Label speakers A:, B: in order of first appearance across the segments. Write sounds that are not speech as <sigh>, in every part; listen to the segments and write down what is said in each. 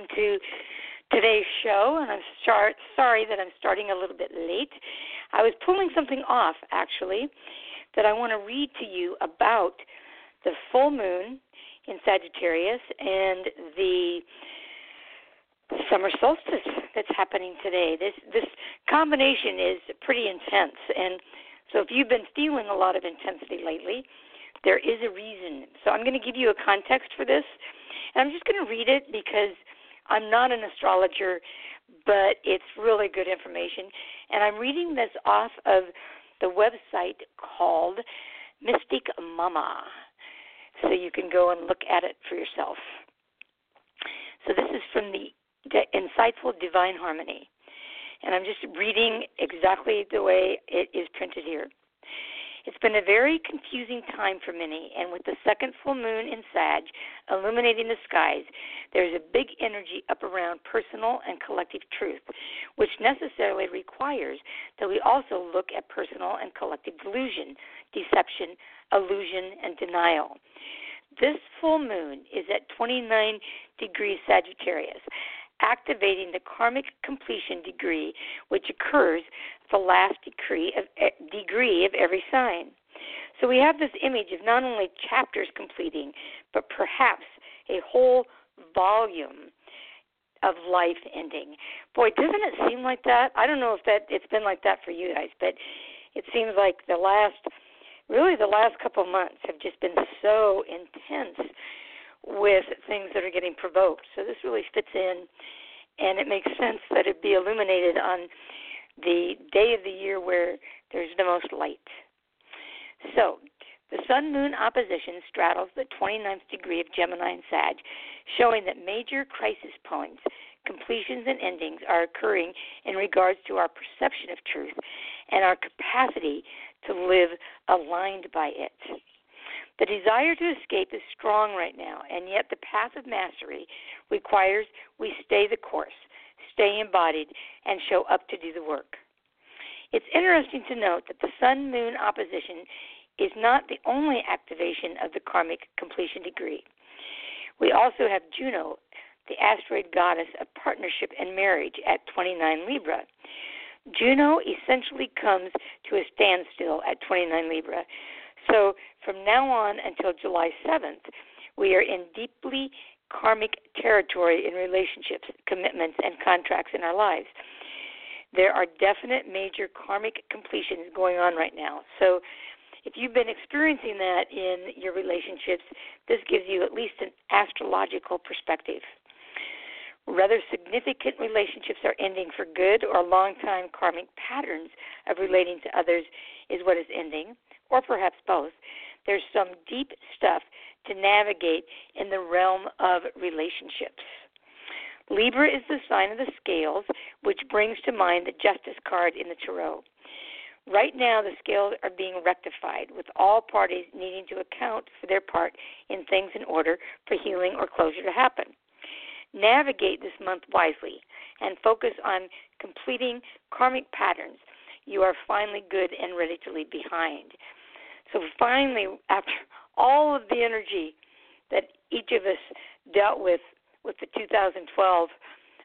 A: Welcome. To today's show. And I'm start, sorry that I'm starting a little bit late. I was pulling something off, actually, that I want to read to you about the full moon in Sagittarius and the summer solstice that's happening today. This this combination is pretty intense and so if you've been feeling a lot of intensity lately, there is a reason. So I'm going to give you a context for this and I'm just going to read it because I'm not an astrologer, but it's really good information. And I'm reading this off of the website called Mystic Mama. So you can go and look at it for yourself. So this is from the, Insightful Divine Harmony. And I'm just reading exactly the way it is printed here. It's been a very confusing time for many, and with the second full moon in Sag illuminating the skies, there is a big energy up around personal and collective truth, which necessarily requires that we also look at personal and collective delusion, deception, illusion, and denial. This full moon is at 29 degrees Sagittarius, activating the karmic completion degree, which occurs the last degree of, degree of every sign. So we have this image of not only chapters completing, but perhaps a whole volume of life ending. Boy, doesn't it seem like that? I don't know if that it's been like that for you guys, but it seems like the last really the last couple of months have just been so intense with things that are getting provoked. So this really fits in, and it makes sense that it be illuminated on the day of the year where there's the most light. So the Sun Moon opposition straddles the 29th degree of Gemini and Sag, showing that major crisis points, completions, and endings are occurring in regards to our perception of truth and our capacity to live aligned by it. The desire to escape is strong right now, and yet the path of mastery requires we stay the course, stay embodied, and show up to do the work. It's interesting to note that the Sun Moon opposition is not the only activation of the karmic completion degree. We also have Juno, the asteroid goddess of partnership and marriage, at 29 Libra. Juno essentially comes to a standstill at 29 Libra. So from now on until July 7th, we are in deeply karmic territory in relationships, commitments, and contracts in our lives. There are definite major karmic completions going on right now. So if you've been experiencing that in your relationships, this gives you at least an astrological perspective. Rather significant relationships are ending for good, or long time karmic patterns of relating to others is what is ending, or perhaps both. There's some deep stuff to navigate in the realm of relationships. Libra is the sign of the scales, which brings to mind the justice card in the tarot. Right now, the scales are being rectified, with all parties needing to account for their part in things in order for healing or closure to happen. Navigate this month wisely and focus on completing karmic patterns you are finally good and ready to leave behind. So finally, after all of the energy that each of us dealt with with the 2012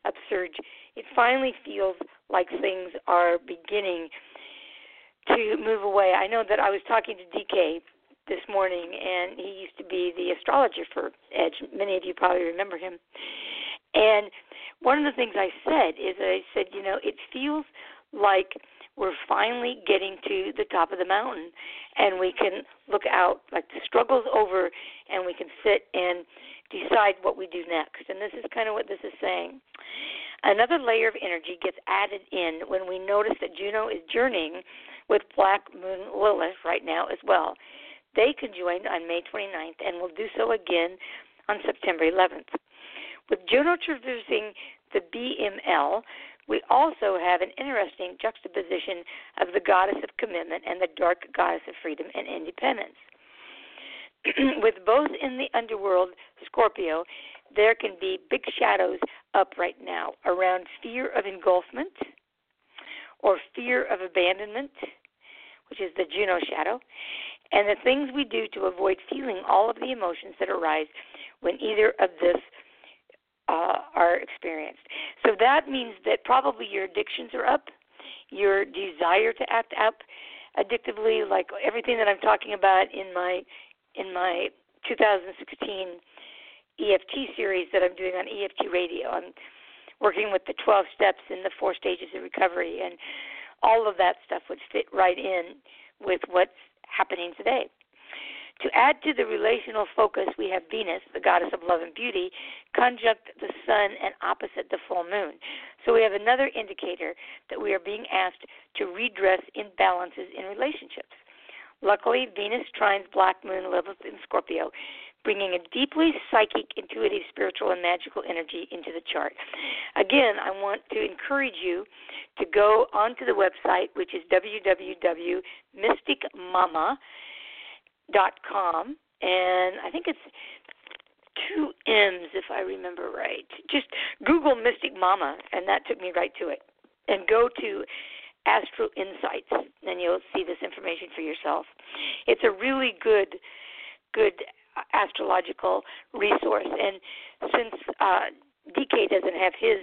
A: upsurge, it finally feels like things are beginning to move away. I know that I was talking to DK this morning, and he used to be the astrologer for Edge. Many of you probably remember him. And one of the things I said is I said, you know, it feels like we're finally getting to the top of the mountain and we can look out like the struggle's over and we can sit and decide what we do next. And this is kind of what this is saying. Another layer of energy gets added in when we notice that juno is journeying with black moon lilith right now as well. They conjoined on may 29th and will do so again on September 11th. With Juno traversing the BML, we also have an interesting juxtaposition of the goddess of commitment and the dark goddess of freedom and independence. <clears throat> With both in the underworld, Scorpio, there can be big shadows up right now around fear of engulfment or fear of abandonment, which is the Juno shadow, and the things we do to avoid feeling all of the emotions that arise when either of this uh, are experienced. So that means that probably your addictions are up, your desire to act up addictively, like everything that I'm talking about in my in my 2016 EFT series that I'm doing on EFT Radio. I'm working with the 12 steps and the four stages of recovery, and all of that stuff would fit right in with what's happening today. Add to the relational focus, we have Venus, the goddess of love and beauty, conjunct the sun and opposite the full moon. So we have another indicator that we are being asked to redress imbalances in relationships. Luckily, Venus trines Black Moon Lilith in Scorpio, bringing a deeply psychic, intuitive, spiritual, and magical energy into the chart. Again, I want to encourage you to go onto the website, which is www.mysticmama.com dot com, and I think it's two M's if I remember right. Just Google Mystic Mama, and that took me right to it. And go to Astro Insights, and you'll see this information for yourself. It's a really good, good astrological resource. And since uh, DK doesn't have his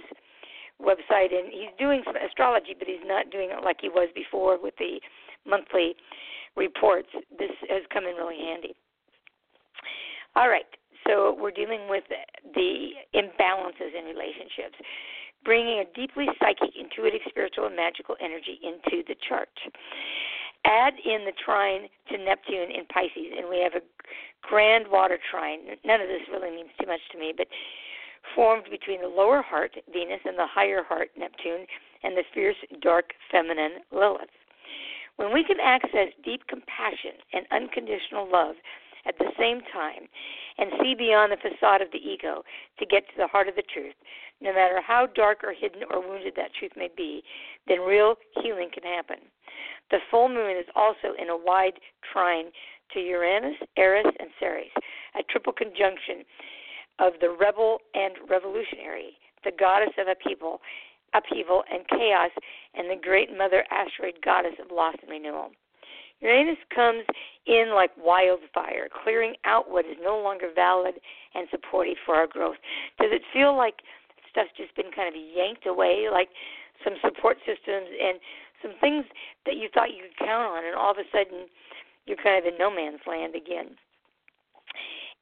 A: website, and he's doing some astrology, but he's not doing it like he was before with the monthly reports, this has come in really handy. All right, so we're dealing with the imbalances in relationships, bringing a deeply psychic, intuitive, spiritual, and magical energy into the chart. Add in the trine to Neptune in Pisces, and we have a grand water trine. None of this really means too much to me, but formed between the lower heart, Venus, and the higher heart, Neptune, and the fierce, dark, feminine, Lilith. When we can access deep compassion and unconditional love at the same time and see beyond the facade of the ego to get to the heart of the truth, no matter how dark or hidden or wounded that truth may be, then real healing can happen. The full moon is also in a wide trine to Uranus, Eris, and Ceres, a triple conjunction of the rebel and revolutionary, the goddess of upheaval, upheaval and chaos, and the great mother asteroid goddess of loss and renewal. Uranus comes in like wildfire, clearing out what is no longer valid and supportive for our growth. Does it feel like stuff's just been kind of yanked away, like some support systems and some things that you thought you could count on, and all of a sudden you're kind of in no man's land again?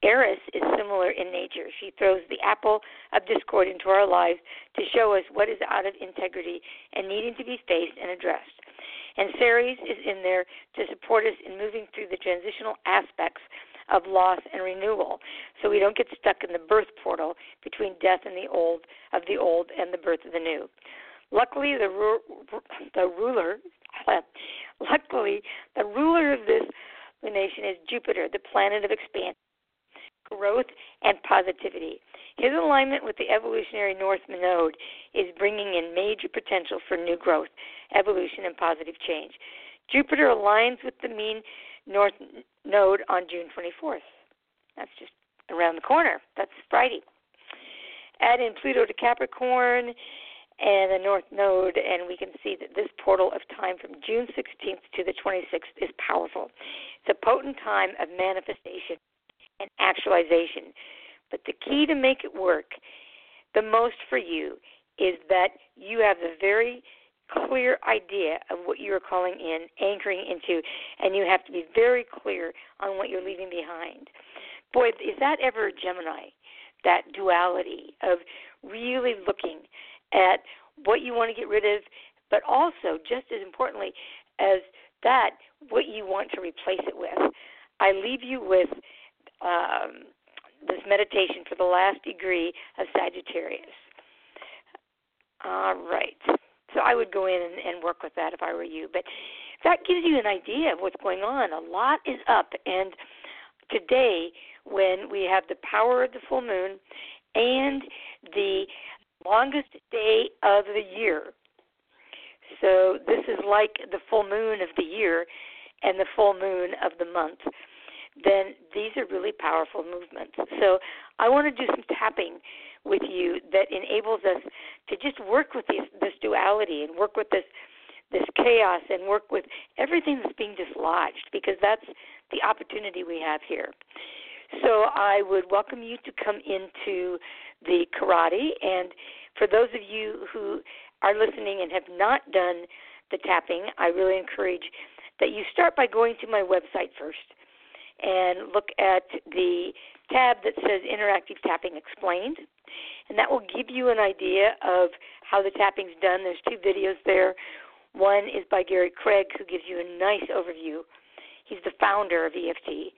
A: Eris is similar in nature. She throws the apple of discord into our lives to show us what is out of integrity and needing to be faced and addressed. And Ceres is in there to support us in moving through the transitional aspects of loss and renewal, so we don't get stuck in the birth portal between death and the old of the old and the birth of the new. Luckily, the the ruler, <laughs> luckily the ruler of this nation is Jupiter, the planet of expansion growth, and positivity. His alignment with the evolutionary North Node is bringing in major potential for new growth, evolution, and positive change. Jupiter aligns with the mean North Node on June 24th. That's just around the corner. That's Friday. Add in Pluto to Capricorn and the North Node, and we can see that this portal of time from June 16th to the 26th is powerful. It's a potent time of manifestation and actualization. But the key to make it work the most for you is that you have the very clear idea of what you're calling in, anchoring into, and you have to be very clear on what you're leaving behind. Boy, is that ever Gemini? That duality of really looking at what you want to get rid of, but also, just as importantly as that, what you want to replace it with. I leave you with um, this meditation for the last degree of Sagittarius. All right. So I would go in and, and work with that if I were you. But that gives you an idea of what's going on. A lot is up, and today when we have the power of the full moon and the longest day of the year. So this is like the full moon of the year and the full moon of the month. Then these are really powerful movements. So I want to do some tapping with you that enables us to just work with this, this duality and work with this this chaos and work with everything that's being dislodged because that's the opportunity we have here. So I would welcome you to come into the karate and for those of you who are listening and have not done the tapping, I really encourage that you start by going to my website first and look at the tab that says Interactive Tapping Explained. And that will give you an idea of how the tapping's done. There's two videos there. One is by Gary Craig, who gives you a nice overview. He's the founder of EFT.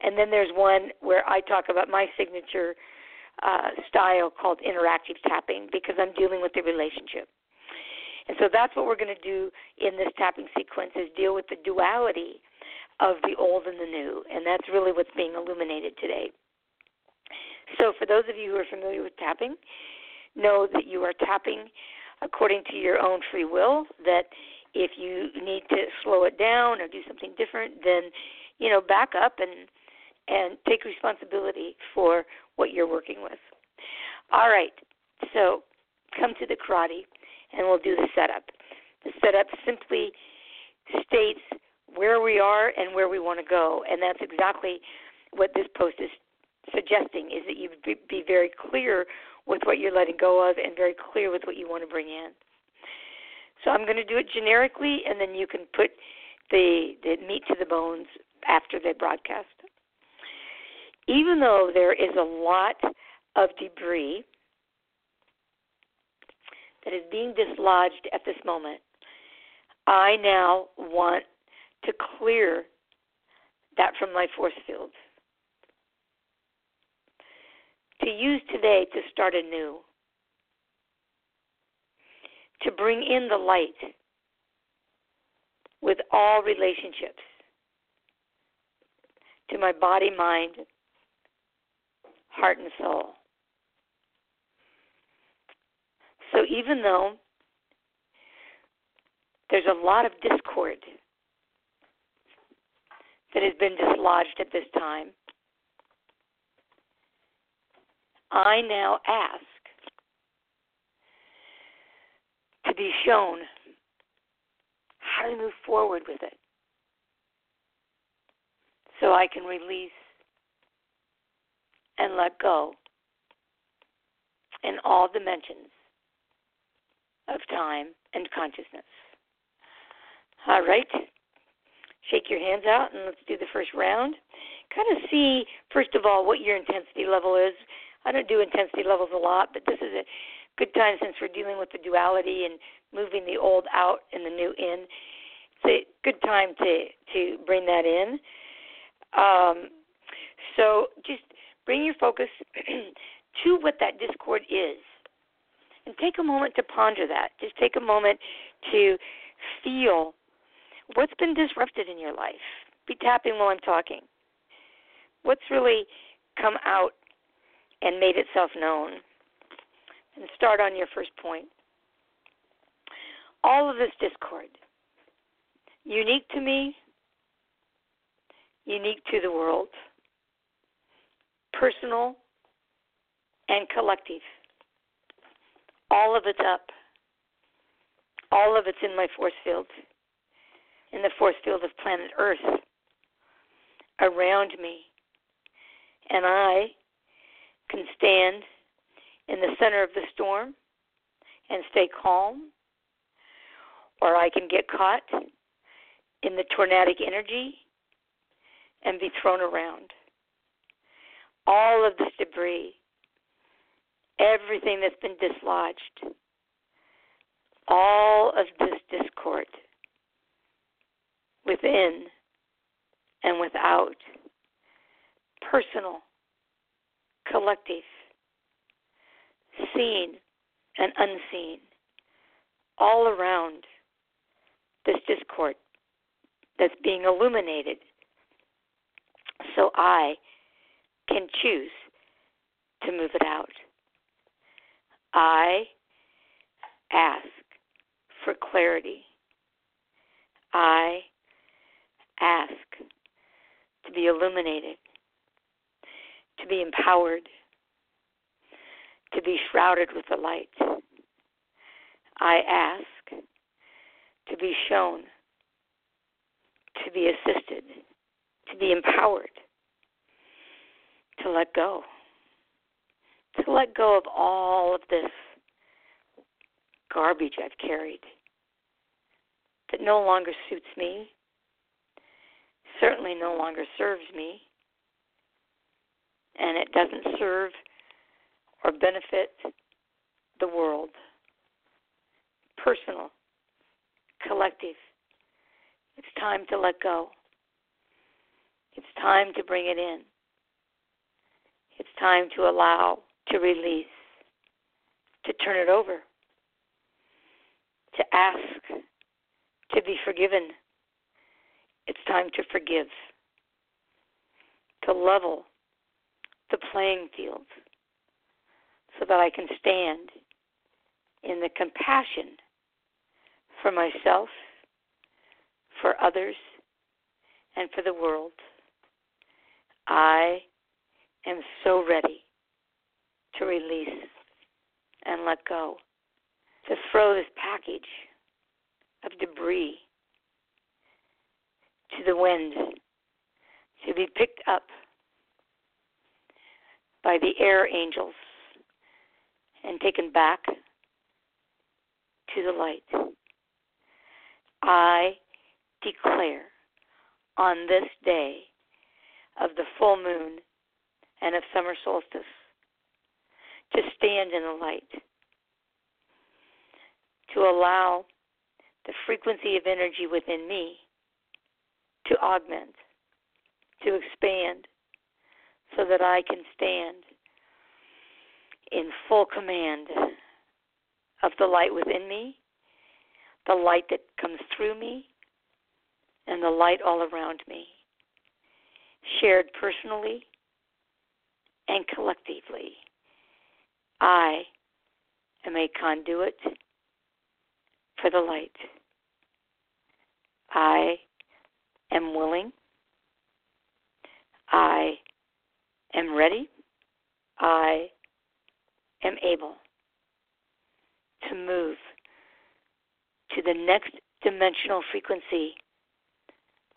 A: And then there's one where I talk about my signature uh, style called interactive tapping because I'm dealing with the relationship. And so that's what we're going to do in this tapping sequence is deal with the duality of the old and the new. And that's really what's being illuminated today. So for those of you who are familiar with tapping, know that you are tapping according to your own free will, that if you need to slow it down or do something different, then you know, back up and and take responsibility for what you're working with. All right. So, come to the karate and we'll do the setup. The setup simply states where we are and where we want to go, and that's exactly what this post is suggesting is that you be very clear with what you're letting go of and very clear with what you want to bring in. So I'm going to do it generically, and then you can put the, the meat to the bones after the broadcast. Even though there is a lot of debris that is being dislodged at this moment, I now want to clear that from my force field. To use today to start anew. To bring in the light with all relationships to my body, mind, heart, and soul. So even though there's a lot of discord that has been dislodged at this time, I now ask to be shown how to move forward with it so I can release and let go in all dimensions of time and consciousness. All right. Shake your hands out and let's do the first round. Kind of see, first of all, what your intensity level is. I don't do intensity levels a lot, but this is a good time since we're dealing with the duality and moving the old out and the new in. It's a good time to to bring that in. Um, so just bring your focus <clears throat> to what that discord is. And take a moment to ponder that. Just take a moment to feel what's been disrupted in your life. Be tapping while I'm talking. What's really come out and made itself known? And start on your first point. All of this discord, unique to me, unique to the world, personal and collective. All of it's up. All of it's in my force field, in the force field of planet Earth, around me. And I can stand in the center of the storm and stay calm, or I can get caught in the tornadic energy and be thrown around. All of this debris, everything that's been dislodged, all of this discord within and without, personal, collective, seen and unseen, all around this discord that's being illuminated so I can choose to move it out. I ask for clarity. I ask to be illuminated, to be empowered, to be shrouded with the light. I ask to be shown, to be assisted, to be empowered, to let go, to let go of all of this garbage I've carried that no longer suits me, certainly no longer serves me, and it doesn't serve or benefit the world. Personal, collective. It's time to let go. It's time to bring it in. It's time to allow, to release, to turn it over, to ask to be forgiven. It's time to forgive, to level the playing field so that I can stand in the compassion for myself, for others, and for the world. I am so ready to release and let go, to throw this package of debris to the wind, to be picked up by the air angels and taken back to the light. I declare on this day of the full moon and of summer solstice to stand in the light, to allow the frequency of energy within me to augment, to expand, so that I can stand in full command of the light within me, the light that comes through me, and the light all around me, shared personally and collectively. I am a conduit for the light. I am willing. I am ready. I am able to move to the next dimensional frequency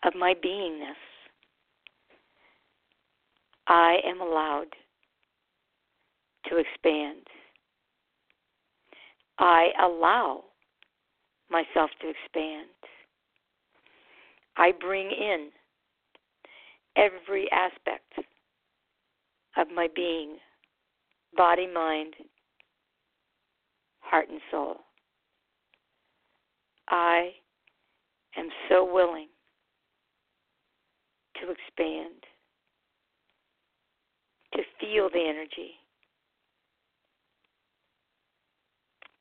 A: of my beingness. I am allowed to expand. I allow myself to expand. I bring in every aspect of my being body, mind, heart, and soul. I am so willing to expand, to feel the energy,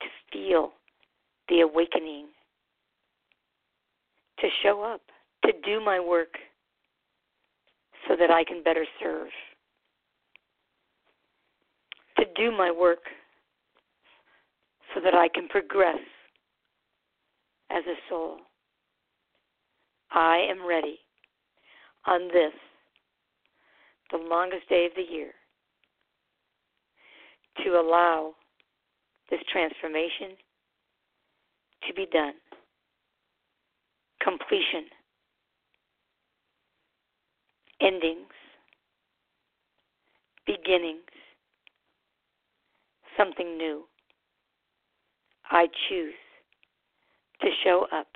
A: to feel the awakening, to show up, to do my work so that I can better serve, to do my work so that I can progress as a soul. I am ready on this, the longest day of the year, to allow this transformation to be done. Completion. Endings. Beginnings. Something new. I choose to show up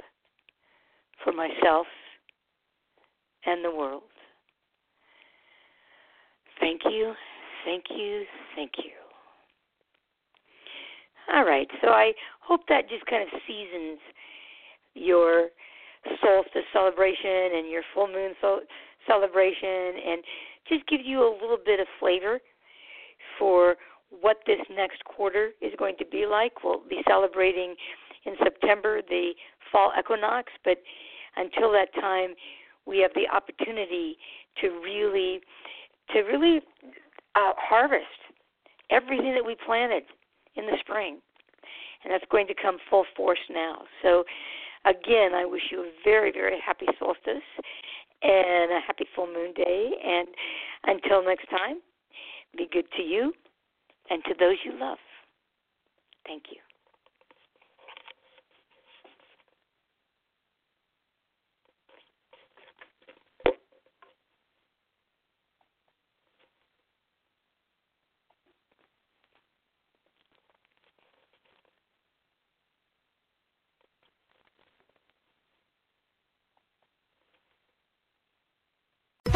A: for myself and the world. Thank you, thank you, thank you. All right, so I hope that just kind of seasons your solstice celebration and your full moon celebration and just gives you a little bit of flavor for what this next quarter is going to be like. We'll be celebrating in September the fall equinox, but until that time, we have the opportunity to really to really uh, harvest everything that we planted in the spring. And that's going to come full force now. So, again, I wish you a very, very happy solstice and a happy full moon day. And until next time, be good to you and to those you love. Thank you.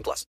B: 18 plus.